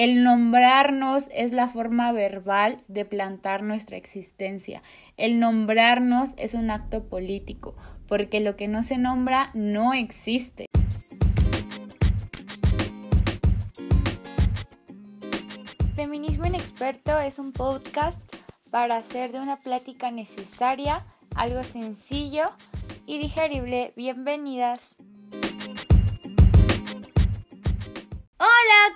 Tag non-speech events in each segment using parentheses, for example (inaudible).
El nombrarnos es la forma verbal de plantar nuestra existencia. El nombrarnos es un acto político, porque lo que no se nombra no existe. Feminismo Inexperto es un podcast para hacer de una plática necesaria algo sencillo y digerible. Bienvenidas.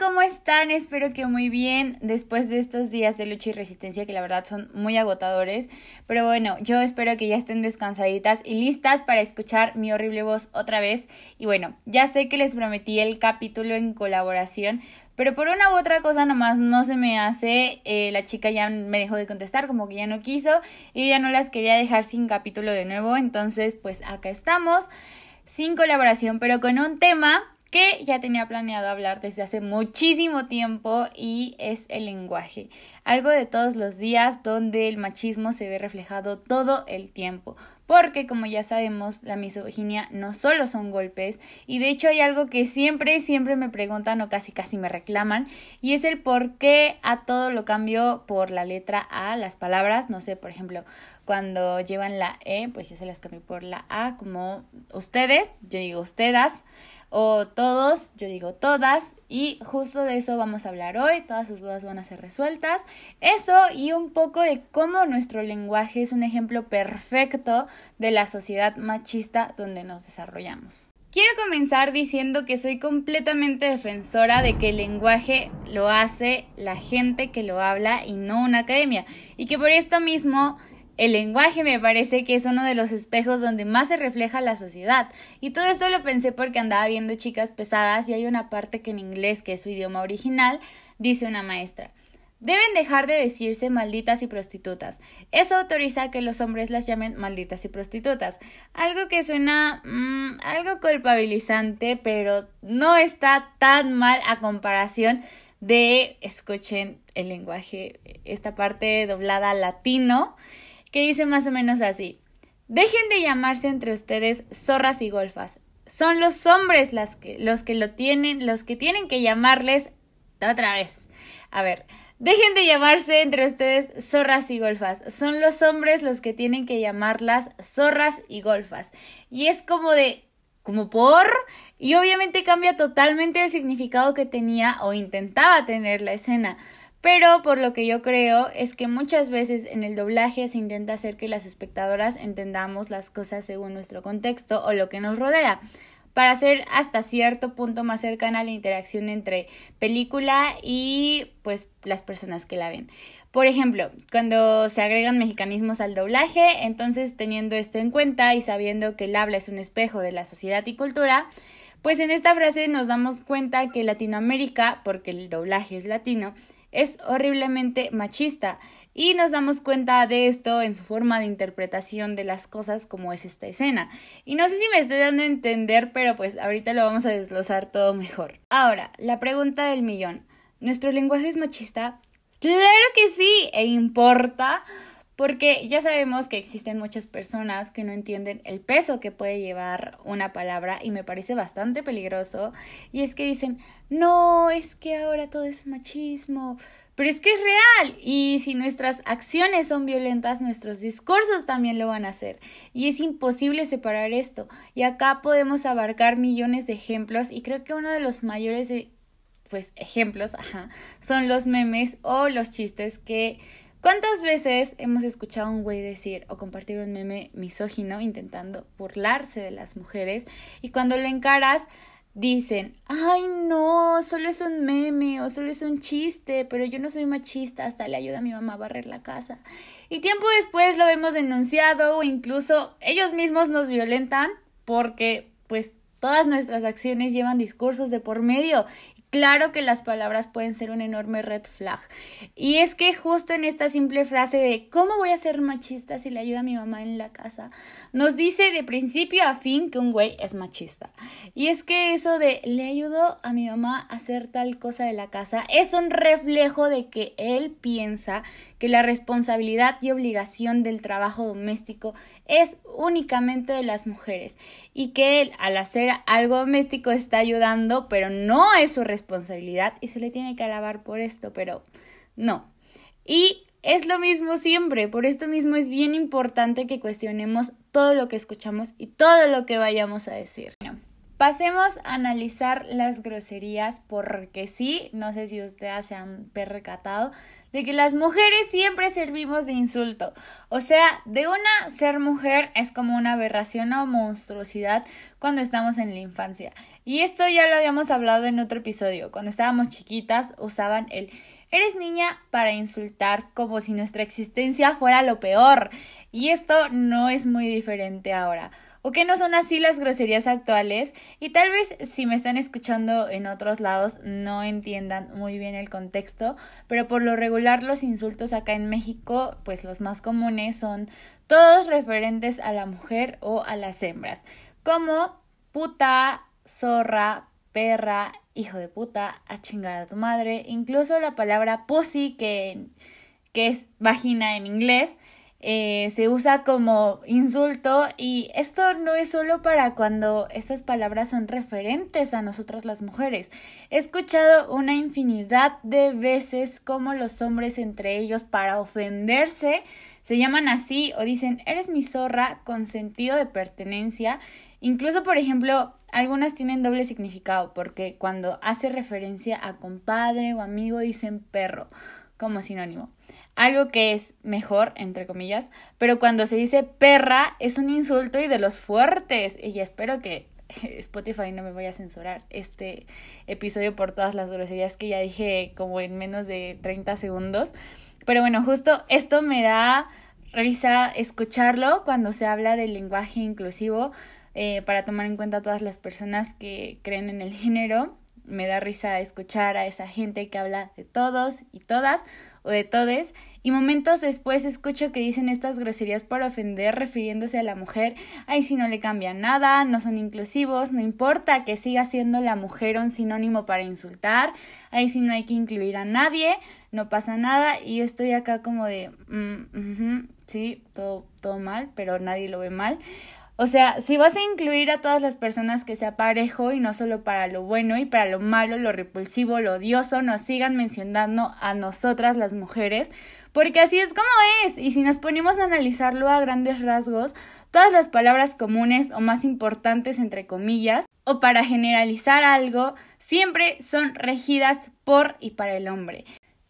¿Cómo están? Espero que muy bien después de estos días de lucha y resistencia que la verdad son muy agotadores. Pero bueno, yo espero que ya estén descansaditas y listas para escuchar mi horrible voz otra vez. Y bueno, ya sé que les prometí el capítulo en colaboración, pero por una u otra cosa nomás no se me hace. Eh, la chica ya me dejó de contestar, como que ya no quiso y ya no las quería dejar sin capítulo de nuevo. Entonces, pues acá estamos, sin colaboración, pero con un tema que ya tenía planeado hablar desde hace muchísimo tiempo y es el lenguaje. Algo de todos los días donde el machismo se ve reflejado todo el tiempo. Porque como ya sabemos, la misoginia no solo son golpes y de hecho hay algo que siempre, siempre me preguntan o casi casi me reclaman y es el por qué a todo lo cambio por la letra A, las palabras, no sé, por ejemplo, cuando llevan la E, pues yo se las cambio por la A como ustedes, yo digo ustedes o todos, yo digo todas, y justo de eso vamos a hablar hoy, todas sus dudas van a ser resueltas. Eso y un poco de cómo nuestro lenguaje es un ejemplo perfecto de la sociedad machista donde nos desarrollamos. Quiero comenzar diciendo que soy completamente defensora de que el lenguaje lo hace la gente que lo habla y no una academia, y que por esto mismo el lenguaje me parece que es uno de los espejos donde más se refleja la sociedad. Y todo esto lo pensé porque andaba viendo chicas pesadas y hay una parte que en inglés, que es su idioma original, dice una maestra. Deben dejar de decirse malditas y prostitutas. Eso autoriza que los hombres las llamen malditas y prostitutas. Algo que suena mm, algo culpabilizante, pero no está tan mal a comparación de, escuchen el lenguaje, esta parte doblada latino que dice más o menos así. Dejen de llamarse entre ustedes zorras y golfas. Son los hombres que, los que lo tienen, los que tienen que llamarles otra vez. A ver, dejen de llamarse entre ustedes zorras y golfas. Son los hombres los que tienen que llamarlas zorras y golfas. Y es como de, como por, y obviamente cambia totalmente el significado que tenía o intentaba tener la escena. Pero por lo que yo creo es que muchas veces en el doblaje se intenta hacer que las espectadoras entendamos las cosas según nuestro contexto o lo que nos rodea, para ser hasta cierto punto más cercana a la interacción entre película y pues las personas que la ven. Por ejemplo, cuando se agregan mexicanismos al doblaje, entonces teniendo esto en cuenta y sabiendo que el habla es un espejo de la sociedad y cultura, pues en esta frase nos damos cuenta que Latinoamérica, porque el doblaje es latino, es horriblemente machista y nos damos cuenta de esto en su forma de interpretación de las cosas como es esta escena. Y no sé si me estoy dando a entender, pero pues ahorita lo vamos a desglosar todo mejor. Ahora, la pregunta del millón. ¿Nuestro lenguaje es machista? Claro que sí, e importa porque ya sabemos que existen muchas personas que no entienden el peso que puede llevar una palabra y me parece bastante peligroso. Y es que dicen, no, es que ahora todo es machismo. Pero es que es real y si nuestras acciones son violentas, nuestros discursos también lo van a hacer. Y es imposible separar esto. Y acá podemos abarcar millones de ejemplos y creo que uno de los mayores eh, pues ejemplos, ajá, son los memes o los chistes que ¿Cuántas veces hemos escuchado a un güey decir o compartir un meme misógino intentando burlarse de las mujeres y cuando lo encaras dicen, ay no, solo es un meme o solo es un chiste, pero yo no soy machista, hasta le ayuda a mi mamá a barrer la casa. Y tiempo después lo hemos denunciado o incluso ellos mismos nos violentan porque pues todas nuestras acciones llevan discursos de por medio Claro que las palabras pueden ser un enorme red flag. Y es que justo en esta simple frase de ¿cómo voy a ser machista si le ayuda a mi mamá en la casa? Nos dice de principio a fin que un güey es machista. Y es que eso de le ayudo a mi mamá a hacer tal cosa de la casa es un reflejo de que él piensa que la responsabilidad y obligación del trabajo doméstico es únicamente de las mujeres y que él al hacer algo doméstico está ayudando, pero no es su responsabilidad responsabilidad y se le tiene que alabar por esto, pero no. Y es lo mismo siempre, por esto mismo es bien importante que cuestionemos todo lo que escuchamos y todo lo que vayamos a decir. pasemos a analizar las groserías porque sí, no sé si ustedes se han percatado de que las mujeres siempre servimos de insulto. O sea, de una ser mujer es como una aberración o monstruosidad cuando estamos en la infancia. Y esto ya lo habíamos hablado en otro episodio. Cuando estábamos chiquitas usaban el Eres niña para insultar como si nuestra existencia fuera lo peor. Y esto no es muy diferente ahora. ¿O que no son así las groserías actuales? Y tal vez si me están escuchando en otros lados no entiendan muy bien el contexto, pero por lo regular los insultos acá en México, pues los más comunes son todos referentes a la mujer o a las hembras, como puta, zorra, perra, hijo de puta, a chingar a tu madre, incluso la palabra pussy, que, que es vagina en inglés, eh, se usa como insulto y esto no es solo para cuando estas palabras son referentes a nosotras las mujeres. He escuchado una infinidad de veces como los hombres entre ellos para ofenderse se llaman así o dicen eres mi zorra con sentido de pertenencia Incluso, por ejemplo, algunas tienen doble significado porque cuando hace referencia a compadre o amigo dicen perro como sinónimo. Algo que es mejor, entre comillas, pero cuando se dice perra es un insulto y de los fuertes. Y espero que (laughs) Spotify no me vaya a censurar este episodio por todas las groserías que ya dije como en menos de 30 segundos. Pero bueno, justo esto me da risa escucharlo cuando se habla del lenguaje inclusivo eh, para tomar en cuenta a todas las personas que creen en el género. Me da risa escuchar a esa gente que habla de todos y todas o de todes y momentos después escucho que dicen estas groserías para ofender refiriéndose a la mujer. Ay, si no le cambia nada, no son inclusivos, no importa que siga siendo la mujer un sinónimo para insultar. Ay, si no hay que incluir a nadie, no pasa nada y yo estoy acá como de, mm, sí, todo, todo mal, pero nadie lo ve mal. O sea, si vas a incluir a todas las personas que sea parejo y no solo para lo bueno y para lo malo, lo repulsivo, lo odioso, nos sigan mencionando a nosotras las mujeres, porque así es como es. Y si nos ponemos a analizarlo a grandes rasgos, todas las palabras comunes o más importantes, entre comillas, o para generalizar algo, siempre son regidas por y para el hombre.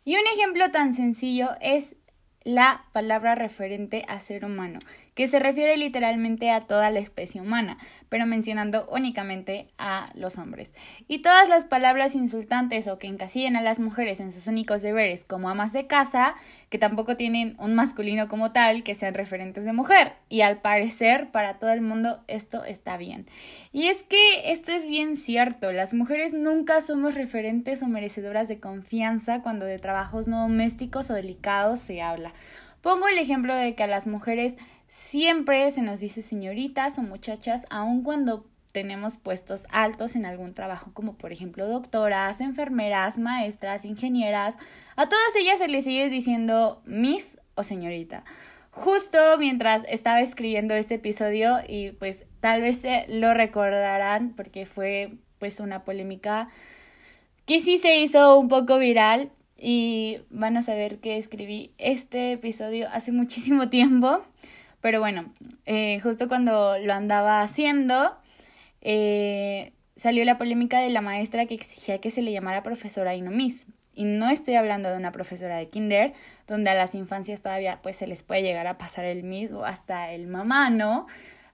Y un ejemplo tan sencillo es la palabra referente a ser humano, que se refiere literalmente a toda la especie humana, pero mencionando únicamente a los hombres. Y todas las palabras insultantes o que encasillen a las mujeres en sus únicos deberes como amas de casa, que tampoco tienen un masculino como tal, que sean referentes de mujer. Y al parecer, para todo el mundo, esto está bien. Y es que esto es bien cierto, las mujeres nunca somos referentes o merecedoras de confianza cuando de trabajos no domésticos o delicados se habla. Pongo el ejemplo de que a las mujeres Siempre se nos dice señoritas o muchachas, aun cuando tenemos puestos altos en algún trabajo, como por ejemplo doctoras, enfermeras, maestras, ingenieras. A todas ellas se les sigue diciendo Miss o señorita. Justo mientras estaba escribiendo este episodio y pues tal vez lo recordarán porque fue pues una polémica que sí se hizo un poco viral y van a saber que escribí este episodio hace muchísimo tiempo. Pero bueno, eh, justo cuando lo andaba haciendo, eh, salió la polémica de la maestra que exigía que se le llamara profesora y no Miss. Y no estoy hablando de una profesora de kinder, donde a las infancias todavía pues se les puede llegar a pasar el Miss o hasta el mamá, ¿no?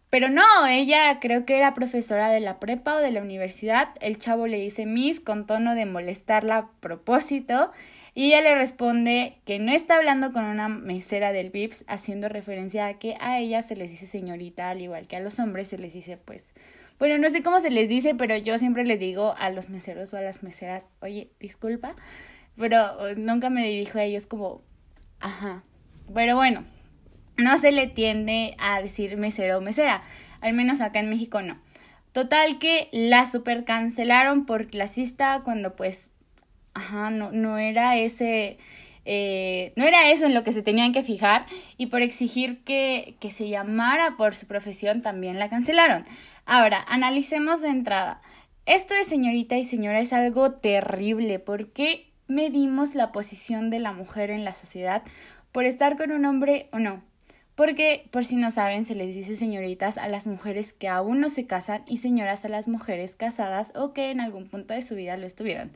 Pero no, ella creo que era profesora de la prepa o de la universidad. El chavo le dice Miss con tono de molestarla a propósito y ella le responde que no está hablando con una mesera del VIPS, haciendo referencia a que a ella se les dice señorita, al igual que a los hombres se les dice pues... Bueno, no sé cómo se les dice, pero yo siempre le digo a los meseros o a las meseras, oye, disculpa, pero nunca me dirijo a ellos como, ajá. Pero bueno, no se le tiende a decir mesero o mesera, al menos acá en México no. Total que la super cancelaron por clasista cuando pues ajá, no, no era ese, eh, no era eso en lo que se tenían que fijar y por exigir que, que se llamara por su profesión también la cancelaron. Ahora, analicemos de entrada. esto de señorita y señora es algo terrible. ¿Por qué medimos la posición de la mujer en la sociedad por estar con un hombre o no? Porque, por si no saben, se les dice señoritas a las mujeres que aún no se casan y señoras a las mujeres casadas o que en algún punto de su vida lo estuvieron.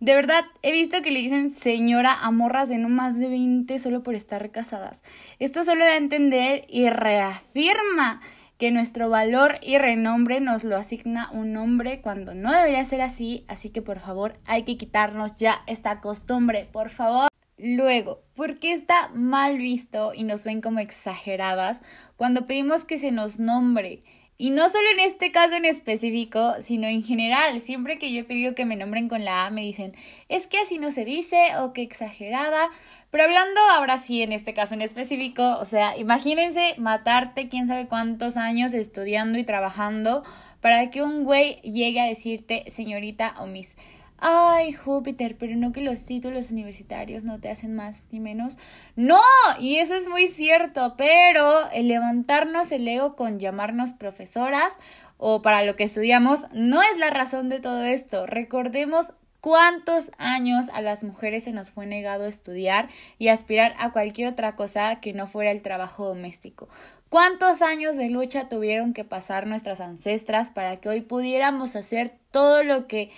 De verdad, he visto que le dicen señora a morras de no más de 20 solo por estar casadas. Esto solo da a entender y reafirma que nuestro valor y renombre nos lo asigna un hombre cuando no debería ser así, así que por favor hay que quitarnos ya esta costumbre, por favor. Luego, ¿por qué está mal visto y nos ven como exageradas cuando pedimos que se nos nombre? Y no solo en este caso en específico, sino en general. Siempre que yo he pedido que me nombren con la A, me dicen, es que así no se dice o que exagerada. Pero hablando ahora sí, en este caso en específico, o sea, imagínense matarte quién sabe cuántos años estudiando y trabajando para que un güey llegue a decirte señorita o miss ay Júpiter, pero no que los títulos universitarios no te hacen más ni menos. No, y eso es muy cierto, pero el levantarnos el ego con llamarnos profesoras o para lo que estudiamos no es la razón de todo esto. Recordemos cuántos años a las mujeres se nos fue negado estudiar y aspirar a cualquier otra cosa que no fuera el trabajo doméstico. ¿Cuántos años de lucha tuvieron que pasar nuestras ancestras para que hoy pudiéramos hacer todo lo que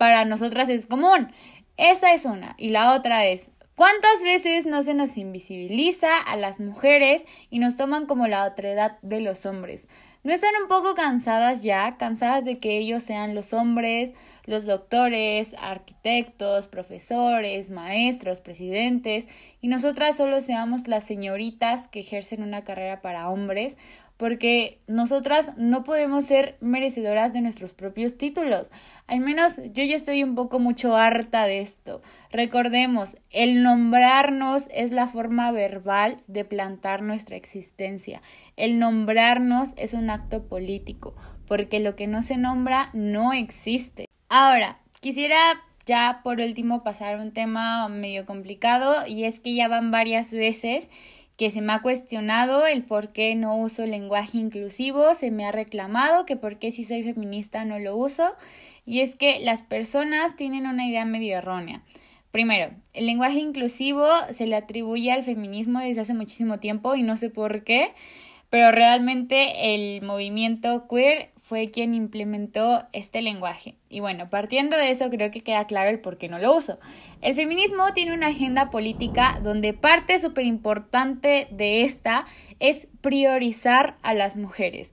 para nosotras es común. Esa es una. Y la otra es, ¿cuántas veces no se nos invisibiliza a las mujeres y nos toman como la otredad de los hombres? ¿No están un poco cansadas ya? ¿Cansadas de que ellos sean los hombres, los doctores, arquitectos, profesores, maestros, presidentes, y nosotras solo seamos las señoritas que ejercen una carrera para hombres? Porque nosotras no podemos ser merecedoras de nuestros propios títulos. Al menos yo ya estoy un poco mucho harta de esto. Recordemos, el nombrarnos es la forma verbal de plantar nuestra existencia. El nombrarnos es un acto político, porque lo que no se nombra no existe. Ahora, quisiera ya por último pasar un tema medio complicado y es que ya van varias veces que se me ha cuestionado el por qué no uso lenguaje inclusivo, se me ha reclamado que por qué si soy feminista no lo uso, y es que las personas tienen una idea medio errónea. Primero, el lenguaje inclusivo se le atribuye al feminismo desde hace muchísimo tiempo y no sé por qué, pero realmente el movimiento queer fue quien implementó este lenguaje. Y bueno, partiendo de eso creo que queda claro el por qué no lo uso. El feminismo tiene una agenda política donde parte súper importante de esta es priorizar a las mujeres.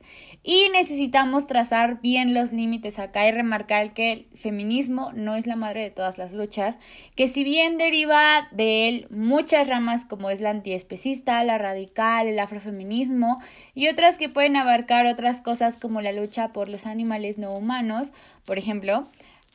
Y necesitamos trazar bien los límites acá y remarcar que el feminismo no es la madre de todas las luchas, que si bien deriva de él muchas ramas como es la antiespecista, la radical, el afrofeminismo y otras que pueden abarcar otras cosas como la lucha por los animales no humanos, por ejemplo,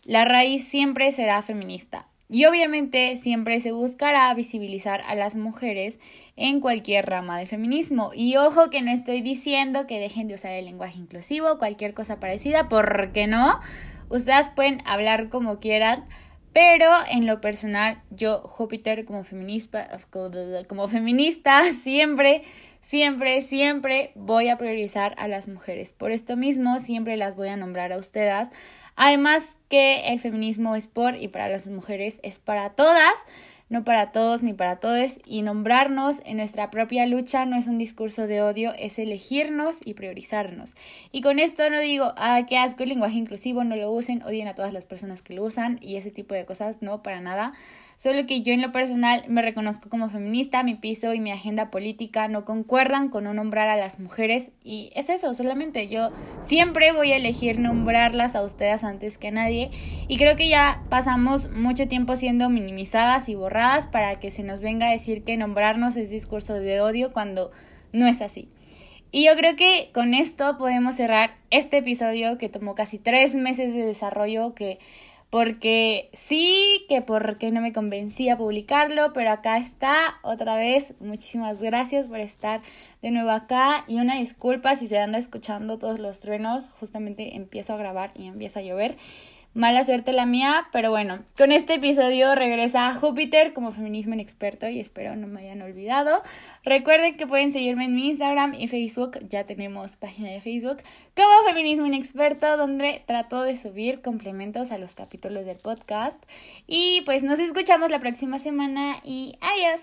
la raíz siempre será feminista. Y obviamente siempre se buscará visibilizar a las mujeres en cualquier rama del feminismo. Y ojo que no estoy diciendo que dejen de usar el lenguaje inclusivo, cualquier cosa parecida, porque no. Ustedes pueden hablar como quieran, pero en lo personal, yo, Júpiter, como feminista, como feminista, (laughs) siempre, siempre, siempre voy a priorizar a las mujeres. Por esto mismo, siempre las voy a nombrar a ustedes Además que el feminismo es por y para las mujeres es para todas, no para todos ni para todos, y nombrarnos en nuestra propia lucha no es un discurso de odio, es elegirnos y priorizarnos. Y con esto no digo, ah, qué asco el lenguaje inclusivo, no lo usen, odien a todas las personas que lo usan y ese tipo de cosas, no, para nada. Solo que yo en lo personal me reconozco como feminista, mi piso y mi agenda política no concuerdan con no nombrar a las mujeres y es eso, solamente yo siempre voy a elegir nombrarlas a ustedes antes que a nadie y creo que ya pasamos mucho tiempo siendo minimizadas y borradas para que se nos venga a decir que nombrarnos es discurso de odio cuando no es así. Y yo creo que con esto podemos cerrar este episodio que tomó casi tres meses de desarrollo, que porque sí, que porque no me convencía publicarlo, pero acá está otra vez. Muchísimas gracias por estar de nuevo acá y una disculpa si se anda escuchando todos los truenos, justamente empiezo a grabar y empieza a llover. Mala suerte la mía, pero bueno, con este episodio regresa Júpiter como feminismo inexperto y espero no me hayan olvidado. Recuerden que pueden seguirme en mi Instagram y Facebook, ya tenemos página de Facebook, como feminismo inexperto, donde trato de subir complementos a los capítulos del podcast. Y pues nos escuchamos la próxima semana y adiós.